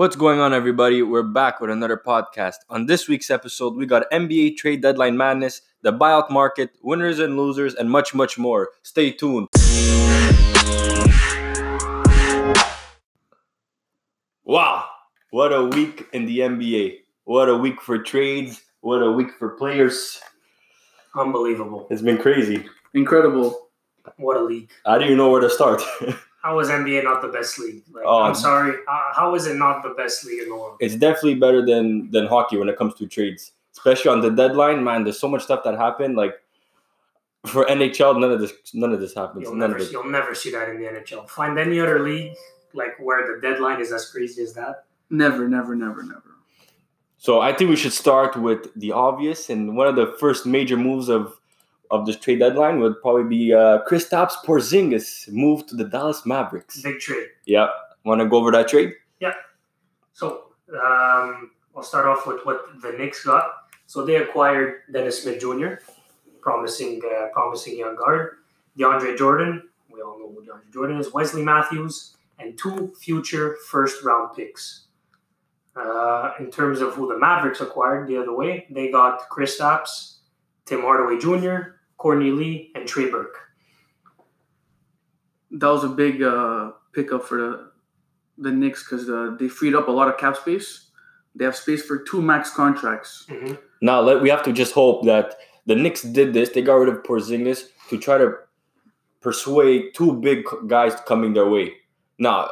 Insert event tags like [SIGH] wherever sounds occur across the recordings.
What's going on, everybody? We're back with another podcast. On this week's episode, we got NBA trade deadline madness, the buyout market, winners and losers, and much, much more. Stay tuned. Wow, what a week in the NBA. What a week for trades. What a week for players. Unbelievable. It's been crazy. Incredible. What a league. I don't even know where to start. [LAUGHS] How is NBA not the best league? Like, Oh. I'm sorry. Uh, how is it not the best league in the world? it's definitely better than than hockey when it comes to trades, especially on the deadline. Man, there's so much stuff that happened. Like for NHL, none of this none of this happens. You'll none never, of it. you'll never see that in the NHL. Find any other league like where the deadline is as crazy as that. Never, never, never, never. So I think we should start with the obvious, and one of the first major moves of of this trade deadline would probably be uh, Kristaps Porzingis moved to the Dallas Mavericks. Big trade. Yeah, want to go over that trade? Yeah. So um, I'll start off with what the Knicks got. So they acquired Dennis Smith Jr., promising uh, promising young guard, DeAndre Jordan. We all know who DeAndre Jordan is. Wesley Matthews and two future first round picks. Uh, in terms of who the Mavericks acquired the other way, they got Kristaps, Tim Hardaway Jr., Courtney Lee, and Trey Burke. That was a big uh, pickup for the the Knicks because uh, they freed up a lot of cap space. They have space for two max contracts. Now let, we have to just hope that the Knicks did this. They got rid of Porzingis to try to persuade two big guys coming their way. Now,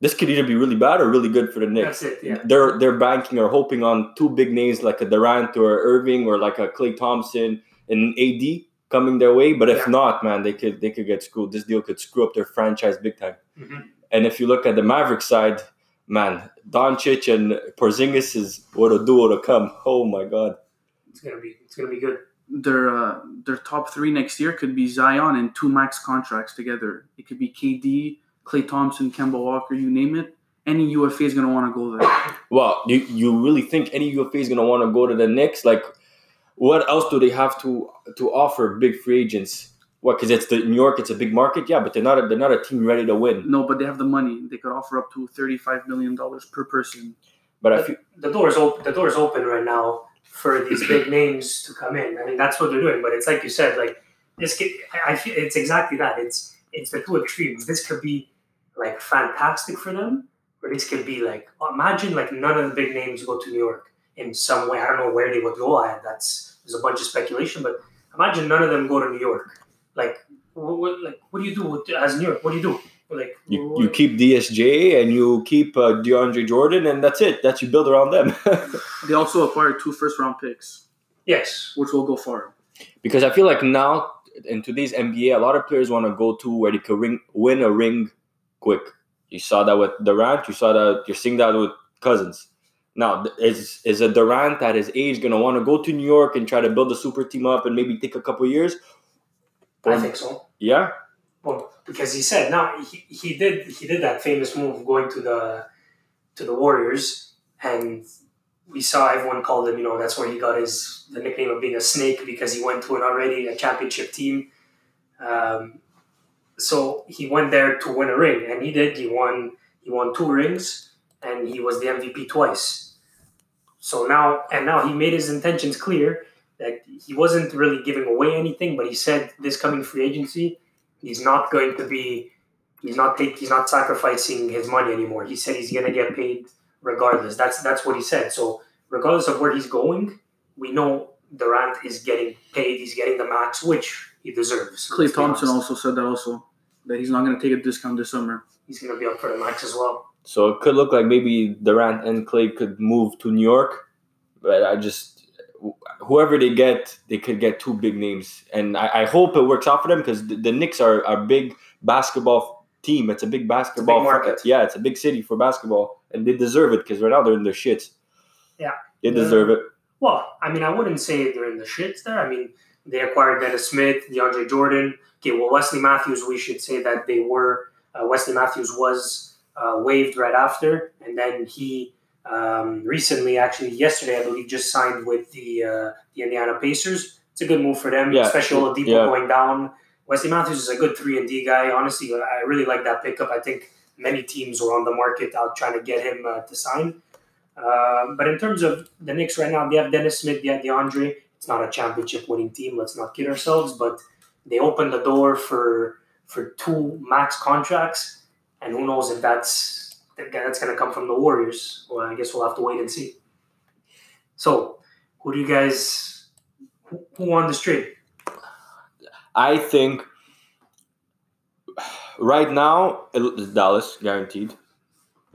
this could either be really bad or really good for the Knicks. That's it. Yeah. They're they're banking or hoping on two big names like a Durant or Irving or like a Klay Thompson and AD coming their way. But if Yeah. not, man, they could they could get screwed. This deal could screw up their franchise big time. Mhm. And if you look at the Maverick side, man, Doncic and Porzingis is what a duo to come. Oh my god. It's gonna be it's gonna be good. Their uh, their top three next year could be Zion and two max contracts together. It could be KD, Klay Thompson, Kemba Walker, you name it. Any UFA is going to want to go there. Well, you, you really think any UFA is gonna want to go to the Knicks? Like, what else do they have to to offer big free agents? What? Because it's the New York, it's a big market, yeah, but they're not a, they're not a team ready to win. No, but they have the money. They could offer up to thirty-five million dollars per person. But I feel the door's open. The door's open right now for these big [COUGHS] names to come in. I mean, that's what they're doing. But it's like you said, like this. Could, I I feel it's exactly that. It's it's the two extremes. This could be like fantastic for them, or this could be like imagine like none of the big names go to New York in some way. I don't know where they would go. I that's there's a bunch of speculation, but imagine none of them go to New York. Like what, what like what do you do with, as New York? What do you do? Like you, what- you keep DSJ and you keep uh, DeAndre Jordan, and that's it. That you build around them. [LAUGHS] They also acquired two first-round picks, yes. which will go far. because I feel like now in today's NBA, a lot of players want to go to where they can ring, win a ring quick. You saw that with Durant. You saw that you're seeing that with Cousins. Now, is is a Durant at his age going to want to go to New York and try to build a super team up and maybe take a couple years? I think so. Yeah, Well, because he said now he, he did he did that famous move going to the to the Warriors, and we saw everyone called him. You know that's where he got his the nickname of being a snake because he went to an already a championship team. Um, so he went there to win a ring, and he did. He won he won two rings, and he was the MVP twice. So now and now he made his intentions clear that he wasn't really giving away anything, but he said this coming free agency he's not going to be he's not take, he's not sacrificing his money anymore. He said he's going to get paid regardless. That's that's what he said. So regardless of where he's going, we know Durant is getting paid. He's getting the max, which he deserves. Klay Thompson honest. also said that also that he's not going to take a discount this summer. he's going to be up for the max as well. So it could look like maybe Durant and Klay could move to New York, but I just whoever they get, they could get two big names, and I, I hope it works out for them because the, the Knicks are a big basketball team. It's a big basketball market. Yeah, it's a big city for basketball, and they deserve it because right now they're in their shits. Yeah. they deserve it. Well, I mean, I wouldn't say they're in the shits there. I mean, they acquired Dennis Smith, DeAndre Jordan. Okay, well, Wesley Matthews, we should say that they were, uh, Wesley Matthews was uh, waived right after. And then he um, recently, actually yesterday, I believe, just signed with the, uh, the Indiana Pacers. It's a good move for them, Yeah, especially Oladipo yeah. going down. Wesley Matthews is a good 3 and D guy. Honestly, I really like that pickup. I think many teams were on the market out trying to get him uh, to sign. Um, but in terms of the Knicks right now, they have Dennis Smith, they have DeAndre. It's not a championship winning team. Let's not kid ourselves, but they opened the door for for two max contracts, and who knows if that's that's going to come from the Warriors. Well, I guess we'll have to wait and see. So, who do you guys who, who won this trade? I think right now it's Dallas guaranteed.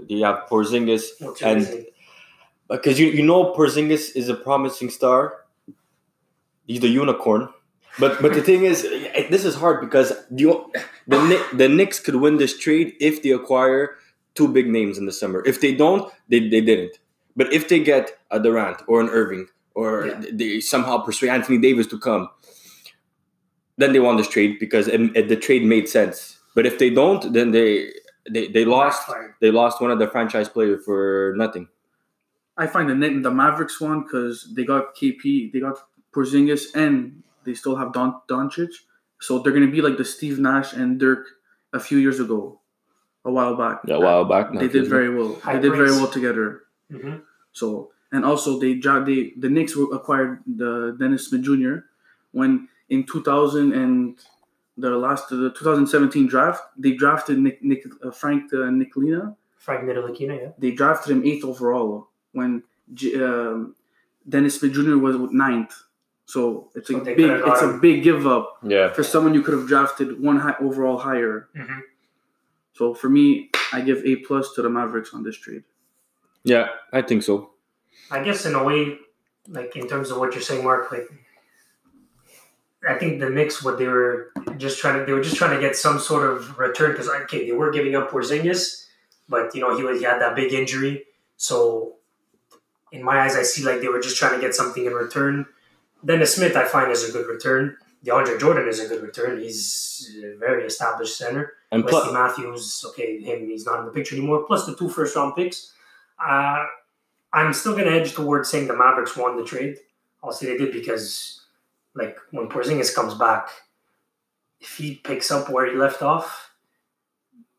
You have Porzingis What's and because you you know Porzingis is a promising star. He's the unicorn. But but the thing is, this is hard because you the Knick- the Knicks could win this trade if they acquire two big names in the summer. If they don't, they, they didn't. But if they get a Durant or an Irving or Yeah. they somehow persuade Anthony Davis to come, then they won this trade because it, it- the trade made sense. But if they don't, then they they, they lost they lost one of their franchise players for nothing. I find the the Mavericks one because they got KP, they got Porzingis, and they still have Don Doncic. So they're gonna be like the Steve Nash and Dirk a few years ago, a while back. Yeah, a while back. They did very well. High they did very well together. Mhm. So and also they dra- they the Knicks were acquired the Dennis Smith Jr. when in 2000 and the last the 2017 draft they drafted Nick, Nick uh, Frank uh, Nicolina. Frank Ntilikina, yeah. They drafted him eighth overall when J- um, Dennis Smith Jr. was ninth. So it's a So they big could've got it's a big give up Yeah. for someone you could have drafted one high, overall higher. Mhm. So for me, I give A plus to the Mavericks on this trade. Yeah, I think so. I guess in a way, like in terms of what you're saying, Mark, like I think the Knicks, what they were just trying to, they were just trying to get some sort of return because okay, they were giving up Porzingis, but you know he was he had that big injury, so in my eyes, I see like they were just trying to get something in return. Dennis Smith, I find, is a good return. DeAndre Jordan is a good return. He's a very established center. And Wesley plus, Matthews, okay, him, he's not in the picture anymore. Plus the two first round picks. Uh, I'm still going to edge towards saying the Mavericks won the trade. I'll say they did because, like, when Porzingis comes back, if he picks up where he left off,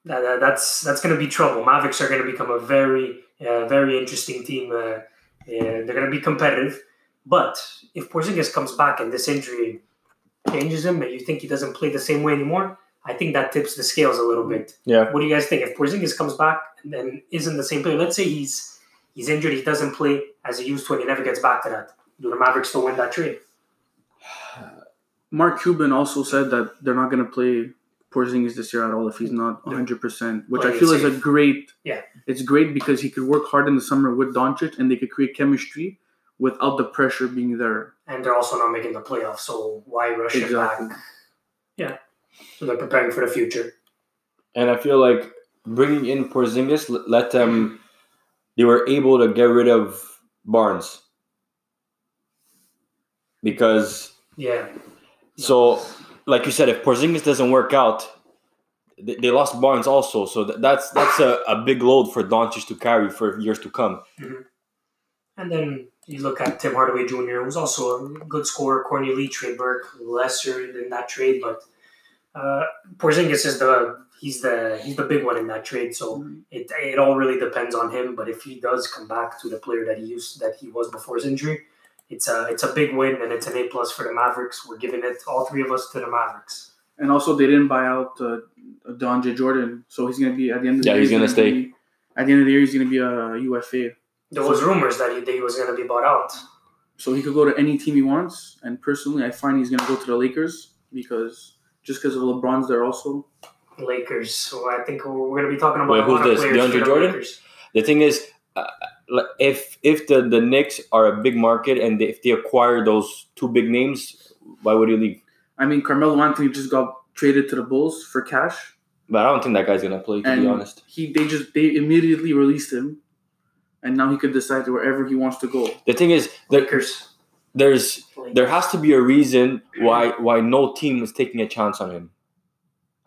that, that- that's that's going to be trouble. Mavericks are going to become a very, uh, very interesting team. Uh, and they're going to be competitive. But if Porzingis comes back and this injury changes him, and you think he doesn't play the same way anymore, I think that tips the scales a little bit. yeah, What do you guys think? If Porzingis comes back and then isn't the same player, let's say he's he's injured, he doesn't play as he used to, and he never gets back to that. Do the Mavericks still win that trade? [SIGHS] Mark Cuban also said that they're not going to play Porzingis this year at all if he's not 100%, which I it feel is a great. Yeah. It's great because he could work hard in the summer with Doncic and they could create chemistry without the pressure being there. And they're also not making the playoffs, so why rush it back? Yeah. So they're preparing for the future. and I feel like bringing in Porzingis let them. They were able to get rid of Barnes because Yeah. so, like you said, if Porzingis doesn't work out, they, they lost Barnes also. So th- that's that's a, a big load for Doncic to carry for years to come. Mm-hmm. And then you look at Tim Hardaway Jr., who's also a good scorer. Corny Lee, Trey Burke, lesser than that trade, but uh, Porzingis is the he's the he's the big one in that trade. So it, it all really depends on him. But if he does come back to the player that he used that he was before his injury, it's a it's a big win and it's an A plus for the Mavericks. We're giving it all three of us to the Mavericks. And also, they didn't buy out uh, DeAndre Jordan, so he's going to be at the end of the Yeah, year. he's gonna stay. be- at the end of the year, he's going to be a UFA. There was rumors that he, that he was going to be bought out. So he could go to any team he wants. And personally, I find he's going to go to the Lakers because just because of LeBron's there also. Lakers. So I think we're, we're going to be talking about Wait, who's this? DeAndre for the Jordan? Lakers. The thing is, uh, if if the the Knicks are a big market and they, if they acquire those two big names, why would he leave? I mean, Carmelo Anthony just got traded to the Bulls for cash. But I don't think that guy's gonna play. To and be honest, he they just they immediately released him, and now he could decide to wherever he wants to go. the thing is, there, there's there has to be a reason why why no team is taking a chance on him.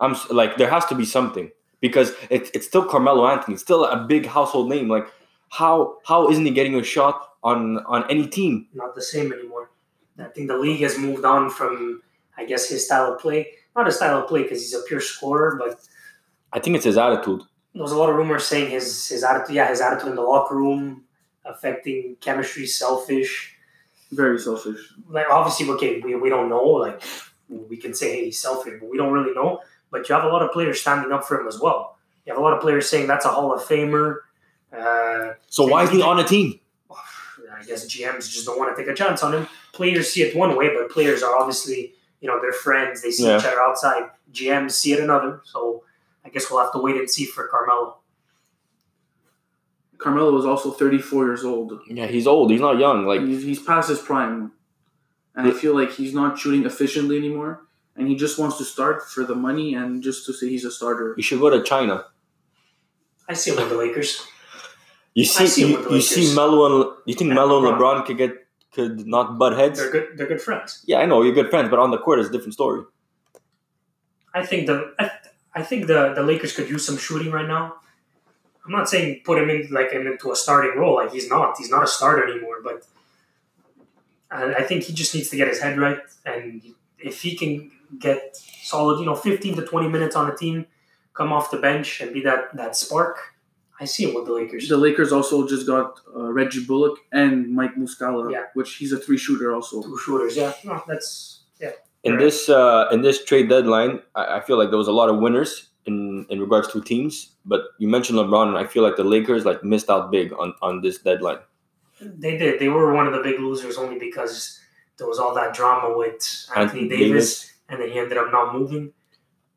I'm like there has to be something because it's it's still Carmelo Anthony, it's still a big household name. Like how how isn't he getting a shot on on any team? not the same anymore. I think the league has moved on from, I guess, his style of play. Not a style of play because he's a pure scorer, but I think it's his attitude. There was a lot of rumors saying his his attitude, yeah, his attitude in the locker room affecting chemistry, selfish. Very selfish. Like obviously, okay, we, we don't know. Like we can say hey, he's selfish, but we don't really know. But you have a lot of players standing up for him as well. You have a lot of players saying that's a Hall of Famer. Uh, So why is he on a team? I guess GMs just don't want to take a chance on him. Players see it one way, but players are obviously, you know, they're friends. They see Yeah. each other outside. GMs see it another. So I guess we'll have to wait and see for Carmelo. Carmelo is also 34 years old. Yeah, he's old. He's not young. Like He's, he's past his prime. And I feel like he's not shooting efficiently anymore. And he just wants to start for the money and just to say he's a starter. You should go to China. I see him with the Lakers. You see, see him you, with the you see Lakers. Melo and you think And Melo and LeBron. LeBron could get could not butt heads. They're good. They're good friends. Yeah, I know you're good friends, but on the court it's a different story. I think the I, I think the, the Lakers could use some shooting right now. I'm not saying put him in like him into a starting role. Like he's not. He's not a starter anymore. But I, I think he just needs to get his head right. And if he can get solid, you know, 15 to 20 minutes on a team, come off the bench and be that that spark, I see him with the Lakers. The Lakers also just got uh, Reggie Bullock and Mike Muscala, Yeah. which he's a three shooter also. Two shooters. Yeah. No, that's yeah. In this uh, in this trade deadline, I, I feel like there was a lot of winners in in regards to teams. But you mentioned LeBron, and I feel like the Lakers like missed out big on on this deadline. They did. They were one of the big losers only because there was all that drama with Anthony, Anthony Davis, and then he ended up not moving.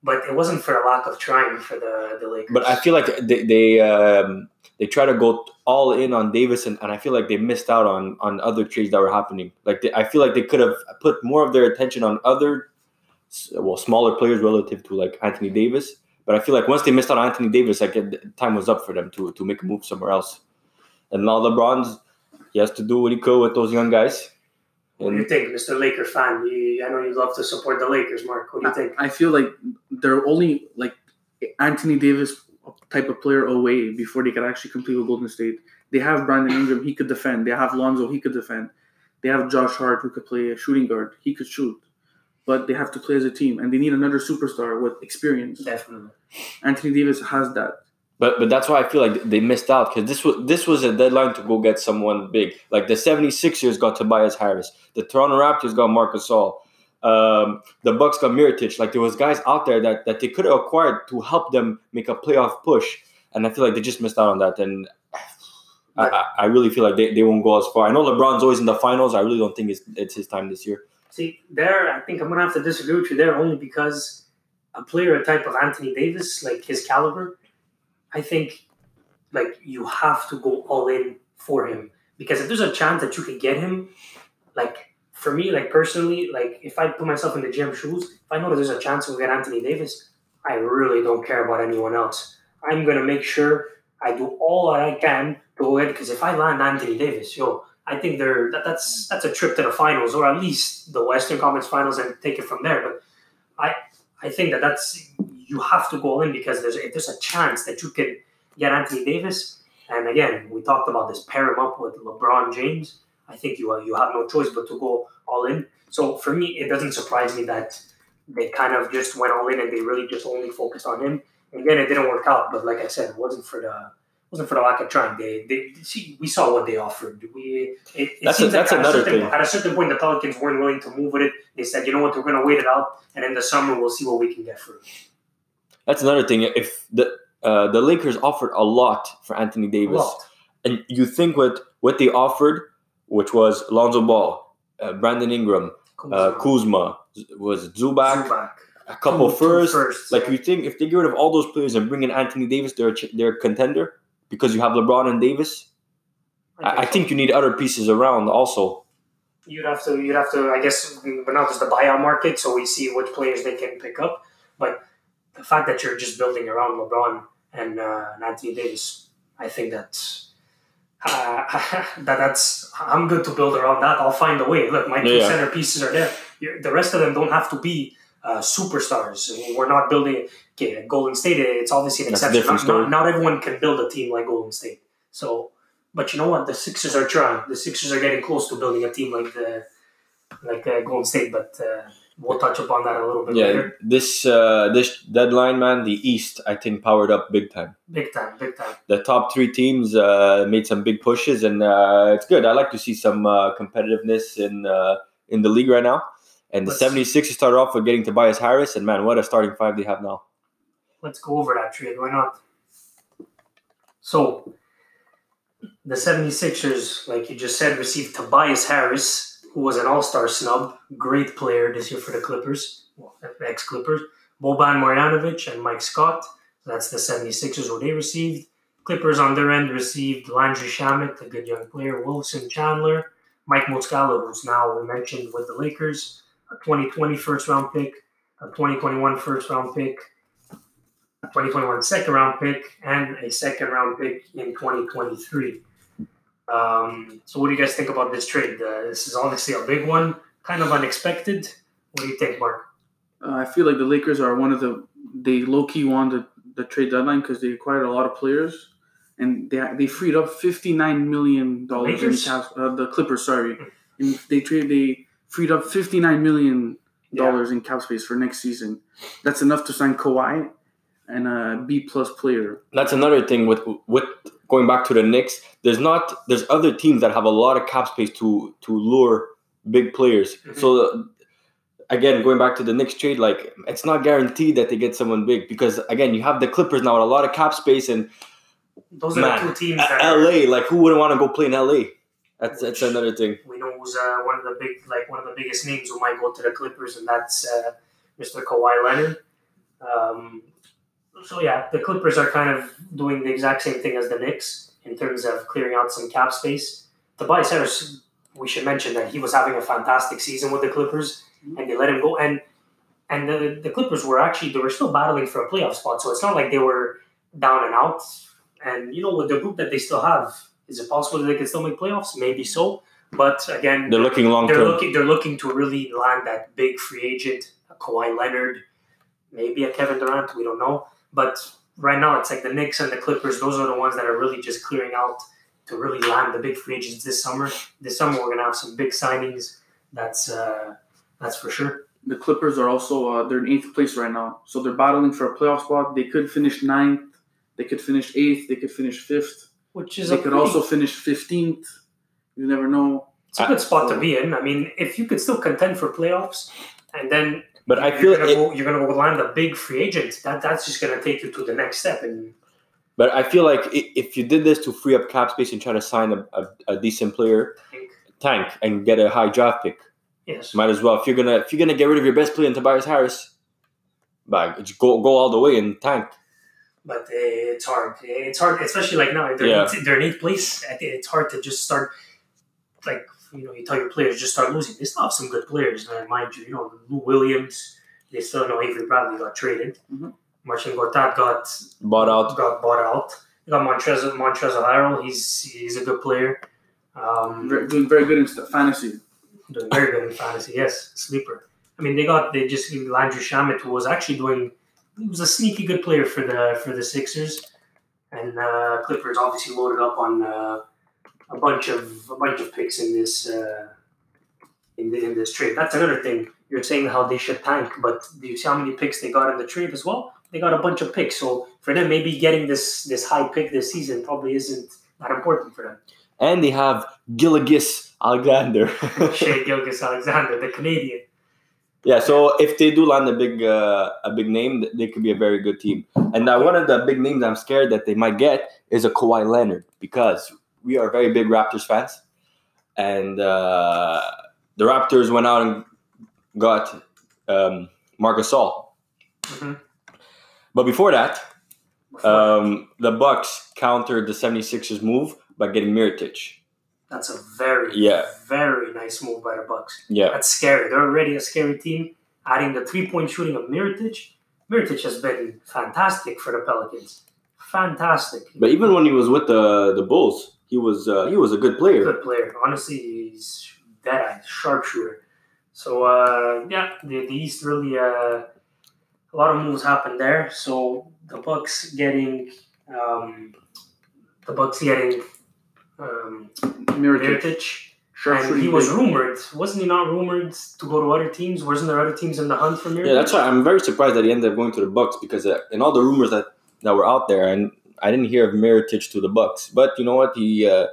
But it wasn't for a lack of trying for the, the Lakers. But I feel like they they um, they try to go all in on Davis, and, and I feel like they missed out on on other trades that were happening. Like they, I feel like they could have put more of their attention on other, well, smaller players relative to like Anthony Davis. But I feel like once they missed out on Anthony Davis, like time was up for them to to make a move somewhere else. And now LeBron's he has to do what he could with those young guys. What do you think, Mr. Laker fan? You, I know you love to support the Lakers, Mark. What do you think? I feel like they're only like Anthony Davis type of player away before they could actually compete with Golden State. They have Brandon Ingram, he could defend. They have Lonzo, he could defend. They have Josh Hart, who could play a shooting guard. He could shoot. But they have to play as a team, and they need another superstar with experience. Definitely. Anthony Davis has that. But but that's why I feel like they missed out because this was this was a deadline to go get someone big. Like the 76ers got Tobias Harris. The Toronto Raptors got Marc Gasol. Um, the Bucks got Mirotic. Like there was guys out there that, that they could have acquired to help them make a playoff push. And I feel like they just missed out on that. And I, I, I really feel like they, they won't go as far. I know LeBron's always in the finals. I really don't think it's, it's his time this year. See, there, I think I'm going to have to disagree with you there only because a player a type of Anthony Davis, like his caliber, I think like you have to go all in for him because if there's a chance that you can get him, like for me, like personally, like if I put myself in the gym shoes, if I know that there's a chance to get Anthony Davis, I really don't care about anyone else. I'm gonna make sure I do all that I can to go ahead because if I land Anthony Davis, yo, I think they're that, that's that's a trip to the finals or at least the Western Conference Finals and take it from there. But I I think that that's you have to go in because there's if there's a chance that you can get Anthony Davis, and again we talked about this pair him up with LeBron James. I think you you have no choice but to go all in. So for me, it doesn't surprise me that they kind of just went all in and they really just only focused on him. And again, it didn't work out. But like I said, it wasn't for the wasn't for the lack of trying. They they see we saw what they offered. We it, it That's a- seems that's like at another a certain, thing. At a certain point, the Pelicans weren't willing to move with it. They said, you know what, we're going to wait it out, and in the summer we'll see what we can get for it. That's another thing. If the uh, the Lakers offered a lot for Anthony Davis, and you think what what they offered, which was Lonzo Ball, uh, Brandon Ingram, uh, Kuzma, was it Zubac, Zubac. a couple firsts. firsts, Like you think if they get rid of all those players and bring in Anthony Davis, they're a, ch- they're a contender because you have LeBron and Davis. I, I think you need other pieces around also. you'd have to you'd have to I guess but now there's the buyout market, so we see which players they can pick up. But the fact that you're just building around LeBron and, uh, and Anthony Davis, I think that's uh, [LAUGHS] that that's I'm good to build around that. I'll find a way. Look, my two Yeah. center pieces are there. the rest of them don't have to be uh, superstars. We're not building. Okay, Golden State, it's obviously an That's exception. Not, not, not everyone can build a team like Golden State. So, but you know what? The Sixers are trying. The Sixers are getting close to building a team like the like uh, Golden State. But uh, we'll touch upon that a little bit Yeah, later. this uh, this deadline, man, the East, I think, powered up big time. Big time, big time. The top three teams uh, made some big pushes, and uh, it's good. I like to see some uh, competitiveness in uh, in the league right now. And the Let's- 76ers started off with getting Tobias Harris, and man, what a starting five they have now. Let's go over that trade. Why not? So, the 76ers, like you just said, received Tobias Harris, who was an all star snub. Great player this year for the Clippers, well, ex Clippers. Boban Marjanovic and Mike Scott. That's the 76ers, who they received. Clippers on their end received Landry Shamet, a good young player, Wilson Chandler, Mike Muscala, who's now we mentioned with the Lakers, a 2020 first round pick, a 2021 first round pick, a 2021 second round pick, and a second round pick in 2023. Um, so, what do you guys think about this trade? Uh, this is obviously a big one, kind of unexpected. What do you think, Mark? Uh, I feel like the Lakers are one of the they low key won the, the trade deadline because they acquired a lot of players, and they they freed up fifty nine million dollars in cap. Uh, the Clippers, sorry, and they trade they freed up fifty nine million dollars in cap space for next season. That's enough to sign Kawhi and a B plus player. That's another thing with with going back to the Knicks. There's not there's other teams that have a lot of cap space to to lure big players. Mhm. So again, going back to the Knicks trade, like it's not guaranteed that they get someone big because again, you have the Clippers now with a lot of cap space and Those are Man, the two teams that are- LA. Like who wouldn't want to go play in LA? That's that's another thing. we know who's uh, one of the big, like one of the biggest names who might go to the Clippers, and that's uh, Mr. Kawhi Leonard. Um, so yeah, the Clippers are kind of doing the exact same thing as the Knicks in terms of clearing out some cap space. Tobias Harris, we should mention that he was having a fantastic season with the Clippers, and they let him go. And and the, the Clippers were actually they were still battling for a playoff spot, so it's not like they were down and out. And you know, with the group that they still have, is it possible that they can still make playoffs? Maybe so. But again, They're looking long they're term. looking they're looking to really land that big free agent, a Kawhi Leonard, maybe a Kevin Durant. We don't know. But right now, it's like the Knicks and the Clippers. Those are the ones that are really just clearing out to really land the big free agents this summer. This summer, we're gonna have some big signings. That's uh, that's for sure. The Clippers are also uh, they're in eighth place right now, so they're battling for a playoff spot. They could finish ninth, they could finish eighth, they could finish fifth, Which is they a could pretty- also finish fifteenth. You never know. it's a good spot to be in. I mean, if you could still contend for playoffs, and then But I you're feel gonna it, go, you're gonna go land a big free agent. That that's just gonna take you to the next step. And but I feel like if you did this to free up cap space and try to sign a, a, a decent player, I think tank and get a high draft pick. yes, Might as well. If you're gonna if you're gonna get rid of your best player in Tobias Harris, but go go all the way and tank. but uh, it's hard. It's hard, especially like now. They're, Yeah. they're in eighth place. It's hard to just start, like, you know, you tell your players just start losing. They still have some good players, man. Mind you, you know, Lou Williams, they still know Avery Bradley got traded. Mhm. Marcin Gortat got Bought out. got bought out. You got Montrezl Montrezl Harrell. He's he's a good player. Um, Very, doing very good in st- fantasy. doing very good in fantasy. Yes, sleeper. I mean, they got they just Landry Shamet, who was actually doing. He was a sneaky good player for the for the Sixers, and uh, Clippers obviously loaded up on uh, a bunch of a bunch of picks in this uh, in, the, in this trade. That's another thing. You're saying how they should tank, but do you see how many picks they got in the trade as well? They got a bunch of picks, so for them, maybe getting this this high pick this season probably isn't that important for them. And they have Gilligis Alexander. [LAUGHS] Shai [LAUGHS] Gilgeous-Alexander, the Canadian. yeah, so if they do land a big uh, a big name, they could be a very good team. And now one of the big names I'm scared that they might get is a Kawhi Leonard because we are very big Raptors fans, and uh, the Raptors went out and got um, Marcus Gasol. Mhm. But before that, um, the Bucks countered the 76ers move by getting Mirotic. That's a very, Yeah. very nice move by the Bucks. Yeah. That's scary. They're already a scary team. Adding the three-point shooting of Mirotic, Mirotic has been fantastic for the Pelicans. Fantastic. But even when he was with the the Bulls, he was uh, he was a good player. good player. Honestly, he's that eye, sharpshooter. So uh, yeah, the, the East really uh, a lot of moves happened there. So the Bucks getting um, the Bucks getting um, Mirotic. Miritich, Sharp and he was big. rumored. Wasn't he not rumored to go to other teams? Wasn't there other teams in the hunt for Mirotic? Yeah, that's why I'm very surprised that he ended up going to the Bucks because uh, in all the rumors that, that were out there, and I didn't hear of Mirotic to the Bucks. But you know what? He uh,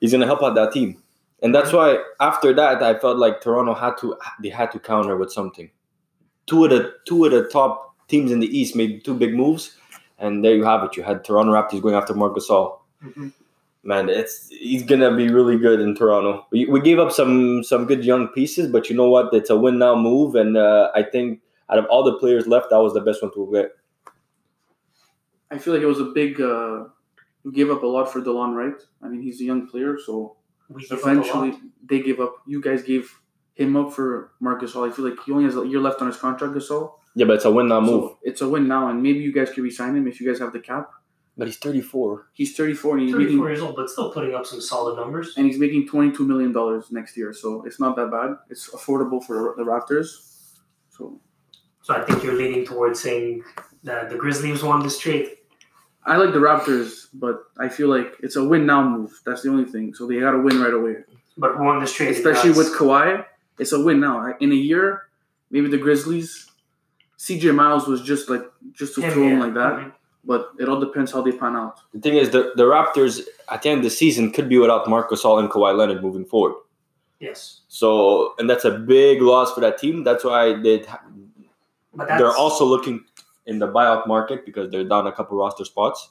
he's gonna help out that team, and that's why after that I felt like Toronto had to they had to counter with something. Two of the two of the top teams in the East made two big moves, and there you have it. You had Toronto Raptors going after Marc Gasol. Mhm. Man, it's he's gonna be really good in Toronto. We, we gave up some some good young pieces, but you know what? It's a win now move, and uh, I think out of all the players left, that was the best one to get. I feel like it was a big. Uh, you gave up a lot for Delon Wright. I mean, he's a young player, so We give up a lot. eventually they gave up. You guys gave him up for Marcus Gasol. I feel like he only has a year left on his contract, Gasol. Yeah, but it's a win now move. So it's a win now, and maybe you guys could resign him if you guys have the cap. But he's 34. He's 34 and he's 34 making years old, but still putting up some solid numbers. and he's making 22 million dollars next year. So it's not that bad. It's affordable for the Raptors. So So I think you're leaning towards saying that the Grizzlies won this trade. I like the Raptors, but I feel like it's a win now move. That's the only thing. So they got to win right away. But who won this trade? Especially with Kawhi, it's a win now. In a year, maybe the Grizzlies. CJ Miles was just like just to Him, throw him like that, Mhm. but it all depends how they pan out. The thing is, the, the Raptors at the end of the season could be without Marcus Gasol and Kawhi Leonard moving forward. Yes. So, and that's a big loss for that team. That's why they But that's, they're also looking in the buyout market because they're down a couple roster spots.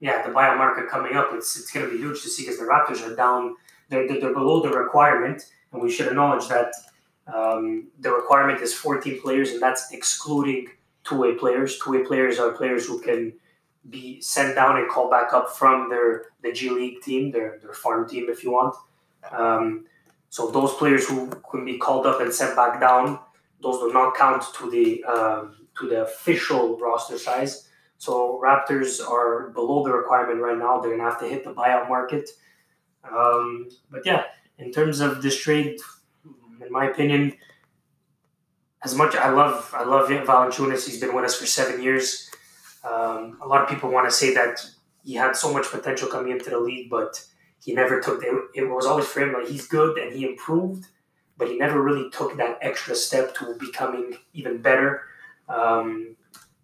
yeah, the buyout market coming up, it's it's going to be huge to see because the Raptors are down. They're, they're, they're below the requirement, and we should acknowledge that um, the requirement is 14 players, and that's excluding two-way players. Two-way players are players who can be sent down and called back up from their the G League team, their their farm team, if you want. Um, so those players who can be called up and sent back down, those do not count to the um, to the official roster size. So Raptors are below the requirement right now. They're gonna have to hit the buyout market. Um, but yeah, in terms of this trade, in my opinion, as much I love I love Valanciunas. He's been with us for seven years. Um, a lot of people want to say that he had so much potential coming into the league, but he never took. It, it was always for him like he's good and he improved, but he never really took that extra step to becoming even better. Um,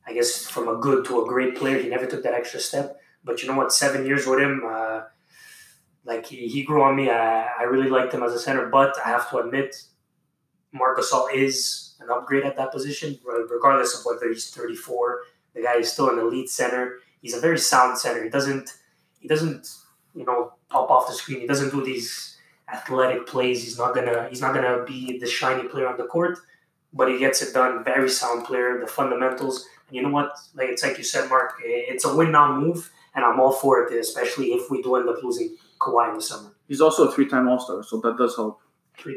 I guess from a good to a great player, he never took that extra step. But you know what? Seven years with him, uh, like he, he grew on me. I, I really liked him as a center, but I have to admit, Marc Gasol is an upgrade at that position, regardless of whether he's 34. The guy is still an elite center. He's a very sound center. He doesn't he doesn't you know pop off the screen. He doesn't do these athletic plays. He's not gonna he's not gonna be the shiny player on the court, but he gets it done. Very sound player. The fundamentals. And you know what? Like it's like you said, Mark. It's a win now move, and I'm all for it. Especially if we do end up losing Kawhi in the summer. He's also a three-time All-Star, so that does help.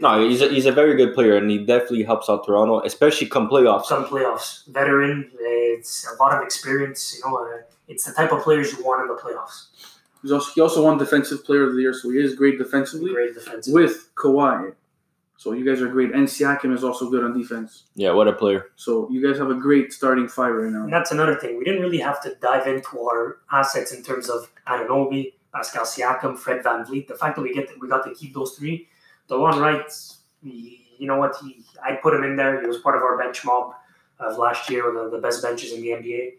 No, he's a, he's a very good player, and he definitely helps out Toronto, especially come playoffs. some playoffs. Veteran, it's a lot of experience. You know, uh, it's the type of players you want in the playoffs. He's also he also won Defensive Player of the Year, so he is great defensively Great defense. with Kawhi. So you guys are great, and Siakam is also good on defense. Yeah, what a player. So you guys have a great starting five right now. And now. that's another thing. We didn't really have to dive into our assets in terms of Anunoby, Pascal Siakam, Fred VanVleet. The fact that we get we got to keep those three. The one right, you know what? He I put him in there. He was part of our bench mob of last year, one of the best benches in the NBA.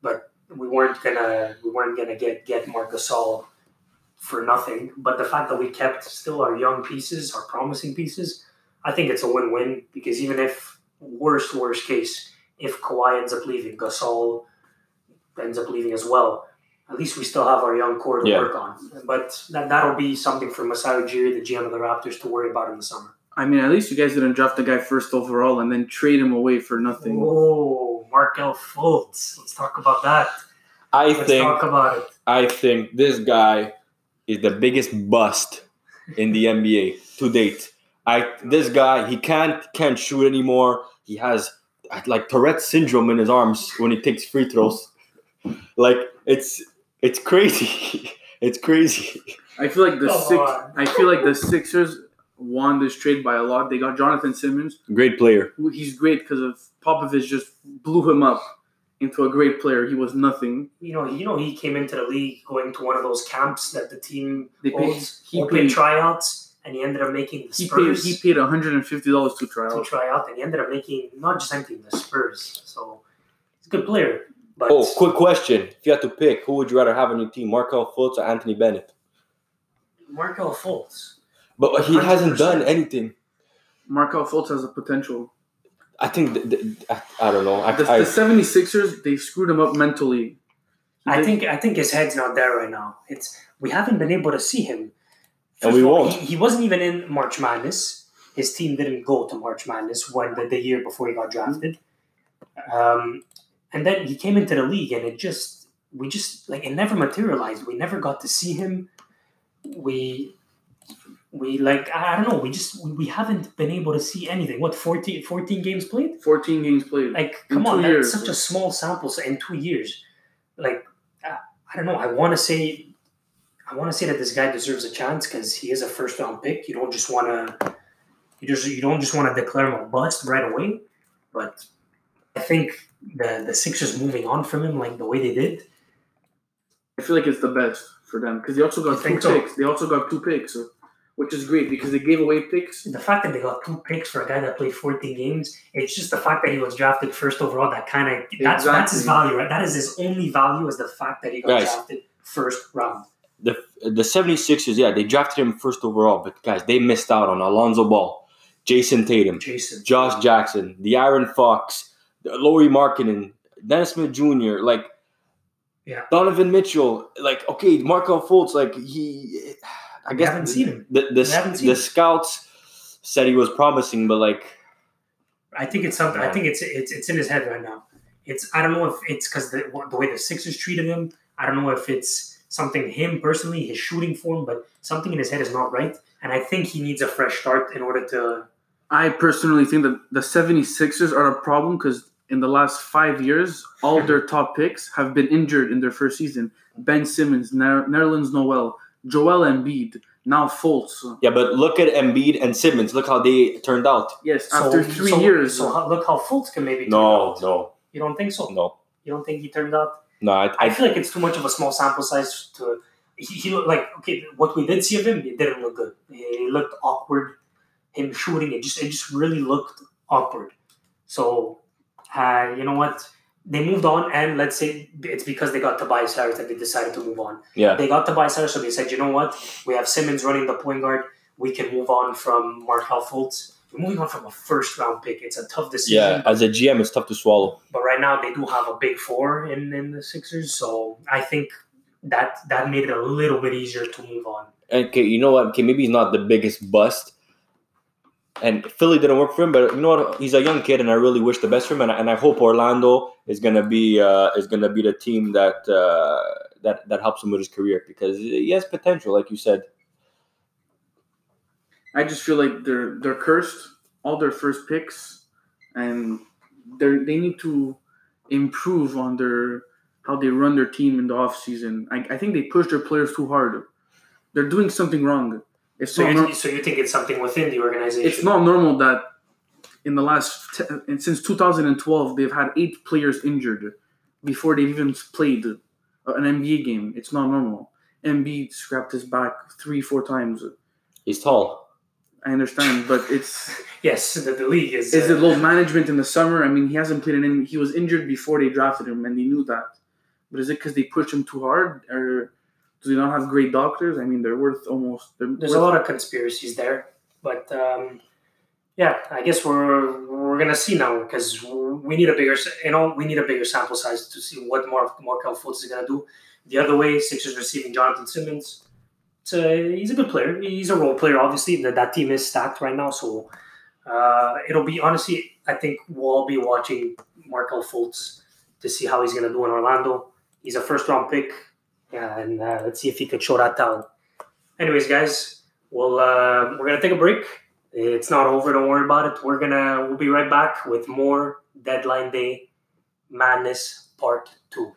But we weren't gonna we weren't gonna get get Marc Gasol for nothing. But the fact that we kept still our young pieces, our promising pieces, I think it's a win-win because even if worst worst case, if Kawhi ends up leaving, Gasol ends up leaving as well. At least we still have our young core to Yeah. work on. But that, that'll be something for Masai Ujiri, the GM of the Raptors, to worry about in the summer. I mean, at least you guys didn't draft the guy first overall and then trade him away for nothing. Oh, Markelle Fultz. Let's talk about that. I Let's think talk about it. I think this guy is the biggest bust in the NBA to date. I this guy he can't can't shoot anymore. He has like Tourette syndrome in his arms when he takes free throws. Like it's it's crazy. [LAUGHS] it's crazy. I feel like the Come six. on. I feel like the Sixers won this trade by a lot. They got Jonathan Simmons. Great player. He's great because of Popovich just blew him up, into a great player. He was nothing. You know, you know, he came into the league going to one of those camps that the team They paid, holds, he open paid tryouts, and he ended up making the he paid Spurs he paid one hundred and fifty dollars to try to out. try out, and he ended up making not just anything the Spurs. So he's a good player. But Oh, quick question. If you had to pick, who would you rather have on your team, Markelle Fultz or Anthony Bennett? Markelle Fultz. But he hasn't done anything. Markelle Fultz has a potential. I think, th- th- I, I don't know. I, The, I, the 76ers, they screwed him up mentally. I They- think I think his head's not there right now. It's we haven't been able to see him. And we all, won't. He, he wasn't even in March Madness. His team didn't go to March Madness when the, the year before he got drafted. Um, and then he came into the league, and it just we just like it never materialized. We never got to see him. We we like I I don't know. We just we, we haven't been able to see anything. What 14, 14 games played? 14 games played. Like, come on, that's years. such a small sample size in two years. Like, uh, I don't know. I want to say, I want to say that this guy deserves a chance because he is a first round pick. You don't just want to, you just you don't just want to declare him a bust right away. But I think the the Sixers moving on from him like the way they did. I feel like it's the best for them because they also got two think so? picks. They also got two picks, so- which is great because they gave away picks. The fact that they got two picks for a guy that played 14 games, it's just the fact that he was drafted first overall that kind of that's that's his value, right? That is his only value is the fact that he got Guys. drafted first round. the the 76ers, yeah, they drafted him first overall, but guys, they missed out on Alonzo Ball, Jayson Tatum, Jason. Josh Jackson, De'Aaron Fox, Lauri Markkanen, Dennis Smith Jr., like Yeah. Donovan Mitchell, like okay, Markelle Fultz, like he, I We guess haven't seen him. The the, We haven't seen the him. scouts said he was promising, but like I think it's something. I think it's it's it's in his head right now. It's I don't know if it's because the the way the Sixers treated him. I don't know if it's something him personally, his shooting form, but something in his head is not right. And I think he needs a fresh start in order to. I personally think that the 76ers are a problem because in the last five years, all their [LAUGHS] top picks have been injured in their first season. Ben Simmons, Ner- Nerlens Noel, Joel Embiid, now Fultz. yeah, but look at Embiid and Simmons. Look how they turned out. Yes, So, after three so- years. So how, look how Fultz can maybe. turn No, out. no, You don't think so? no, You don't think he turned out? no. I, I I, feel like it's too much of a small sample size to. He, he looked like okay. What we did see of him, it didn't look good. He looked awkward. Him shooting, it just it just really looked awkward. So, uh, you know what? They moved on, and let's say it's because they got Tobias Harris that they decided to move on. yeah, They got Tobias Harris, so they said, you know what? We have Simmons running the point guard. We can move on from Markelle Fultz. We're moving on from a first round pick. It's a tough decision. yeah. As a GM, it's tough to swallow. But right now they do have a big four in, in the Sixers, so I think that that made it a little bit easier to move on. Okay, you know what? Okay, maybe he's not the biggest bust, and Philly didn't work for him. But you know what? He's a young kid, and I really wish the best for him. And, I- and I hope Orlando is gonna be uh, is gonna be the team that uh, that that helps him with his career because he has potential, like you said. I just feel like they're they're cursed. All their first picks, and they they need to improve on their how they run their team in the off season. I, I think they push their players too hard. They're doing something wrong. It's So not you, nor- so you think it's something within the organization? it's not normal that in the last te- and since 2012 they've had eight players injured before they've even played an NBA game. It's not normal. Embiid scrapped his back three four times. He's tall. I understand, but it's [LAUGHS] Yes, the, the league is. Is uh, it low management in the summer? I mean, he hasn't played in any. He was injured before they drafted him, and they knew that. But is it because they pushed him too hard, or do they not have great doctors? I mean, they're worth almost. They're there's worth, a lot of conspiracies there, but um, yeah, I guess we're we're gonna see now because we need a bigger, you know, we need a bigger sample size to see what more Markelle Fultz is gonna do. The other way, Sixers receiving Jonathan Simmons. A, he's a good player. He's a role player, obviously. That that team is stacked right now, so uh, it'll be honestly. I think we'll all be watching Markelle Fultz to see how he's gonna do in Orlando. He's a first round pick, and uh, let's see if he could show that talent. Anyways, guys, we'll uh, we're gonna take a break. It's not over. Don't worry about it. We're gonna we'll be right back with more deadline day madness part two.